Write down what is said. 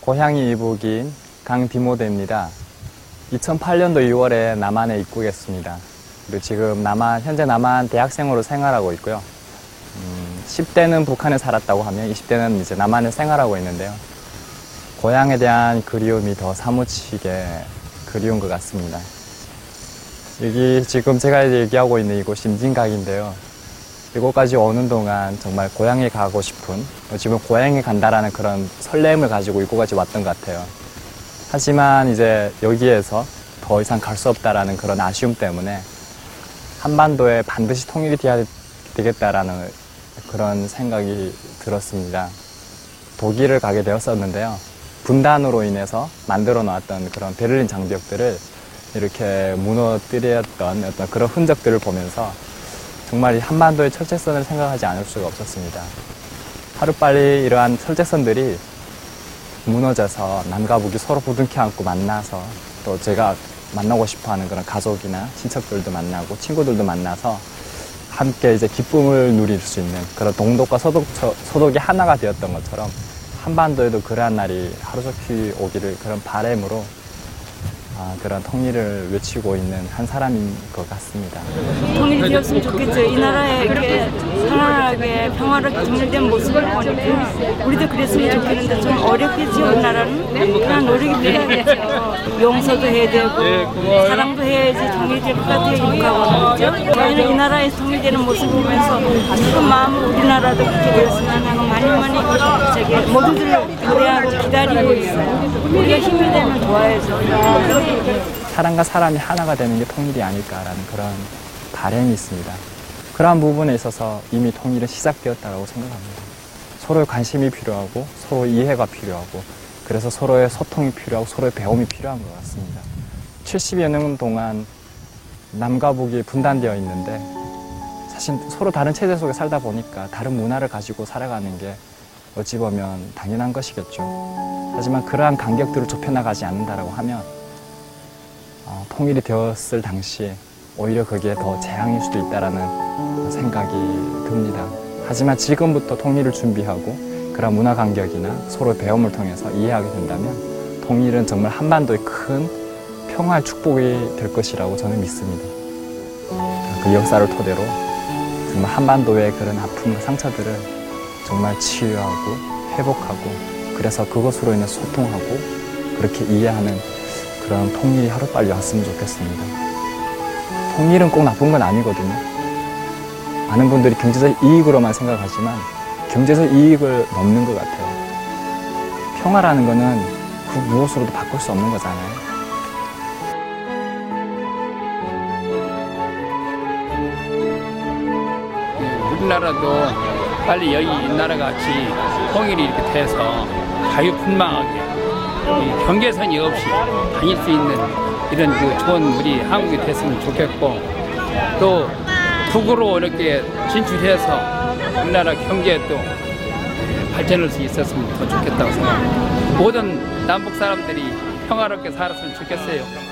고향이 이북인 강디모데입니다. 2008년도 6월에 남한에 입국했습니다. 그리고 지금 남한, 현재 남한 대학생으로 생활하고 있고요. 음, 10대는 북한에 살았다고 하면 20대는 이제 남한에 생활하고 있는데요. 고향에 대한 그리움이 더 사무치게 그리운 것 같습니다. 여기 지금 제가 얘기하고 있는 이곳 심진각인데요. 이곳까지 오는 동안 정말 고향에 가고 싶은, 지금 고향에 간다라는 그런 설렘을 가지고 이곳까지 왔던 것 같아요. 하지만 이제 여기에서 더 이상 갈 수 없다라는 그런 아쉬움 때문에 한반도에 반드시 통일이 돼야 되겠다라는 그런 생각이 들었습니다. 독일을 가게 되었었는데요. 분단으로 인해서 만들어 놨던 그런 베를린 장벽들을 이렇게 무너뜨렸던 어떤 그런 흔적들을 보면서 정말 이 한반도의 철제선을 생각하지 않을 수가 없었습니다. 하루빨리 이러한 철제선들이 무너져서 남과 북이 서로 부둥켜 안고 만나서 또 제가 만나고 싶어 하는 그런 가족이나 친척들도 만나고 친구들도 만나서 함께 이제 기쁨을 누릴 수 있는 그런 동독과 서독, 서독이 하나가 되었던 것처럼 한반도에도 그러한 날이 하루속히 오기를 그런 바램으로 아, 그런 통일을 외치고 있는 한 사람인 것 같습니다. 통일이 되었으면 좋겠죠. 이 나라에 이렇게 편안하게 평화롭게 통일된 모습을 보니까 우리도 그랬으면 좋겠는데 좀 어렵겠죠. 우리나라는 그런 노력이 필요하겠죠. 용서도 해야 되고 사랑도 해야지 통일이 될것 같아요. 저희는 이 나라에서 통일되는 모습을 보면서 지금 마음은 우리나라도 그렇게 되었으면 많이 많이 저기 모두들 노래하고 기다리고 있어요. 우리가 힘이 되면 좋아야죠. 사람과 사람이 하나가 되는 게 통일이 아닐까라는 그런 바램이 있습니다. 그러한 부분에 있어서 이미 통일은 시작되었다고 생각합니다. 서로의 관심이 필요하고 서로 이해가 필요하고 그래서 서로의 소통이 필요하고 서로의 배움이 필요한 것 같습니다. 70여 년 동안 남과 북이 분단되어 있는데 사실 서로 다른 체제 속에 살다 보니까 다른 문화를 가지고 살아가는 게 어찌 보면 당연한 것이겠죠. 하지만 그러한 간격들을 좁혀나가지 않는다라고 하면 어, 통일이 되었을 당시에 오히려 그게 더 재앙일 수도 있다라는 생각이 듭니다. 하지만 지금부터 통일을 준비하고 그런 문화 간격이나 서로의 배움을 통해서 이해하게 된다면 통일은 정말 한반도의 큰 평화의 축복이 될 것이라고 저는 믿습니다. 그 역사를 토대로 정말 한반도의 그런 아픔과 상처들을 정말 치유하고 회복하고 그래서 그것으로 인해 소통하고 그렇게 이해하는 그런 통일이 하루빨리 왔으면 좋겠습니다. 통일은 꼭 나쁜 건 아니거든요. 많은 분들이 경제적 이익으로만 생각하지만 경제적 이익을 넘는 것 같아요. 평화라는 거는 그 무엇으로도 바꿀 수 없는 거잖아요. 우리나라도 빨리 여기 이 나라 같이 통일이 이렇게 돼서 자유분방하게 이 경계선이 없이 다닐 수 있는 이런 그 좋은 우리 한국이 됐으면 좋겠고 또 북으로 이렇게 진출해서 우리나라 경제도 발전할 수 있었으면 더 좋겠다고 생각합니다. 모든 남북 사람들이 평화롭게 살았으면 좋겠어요.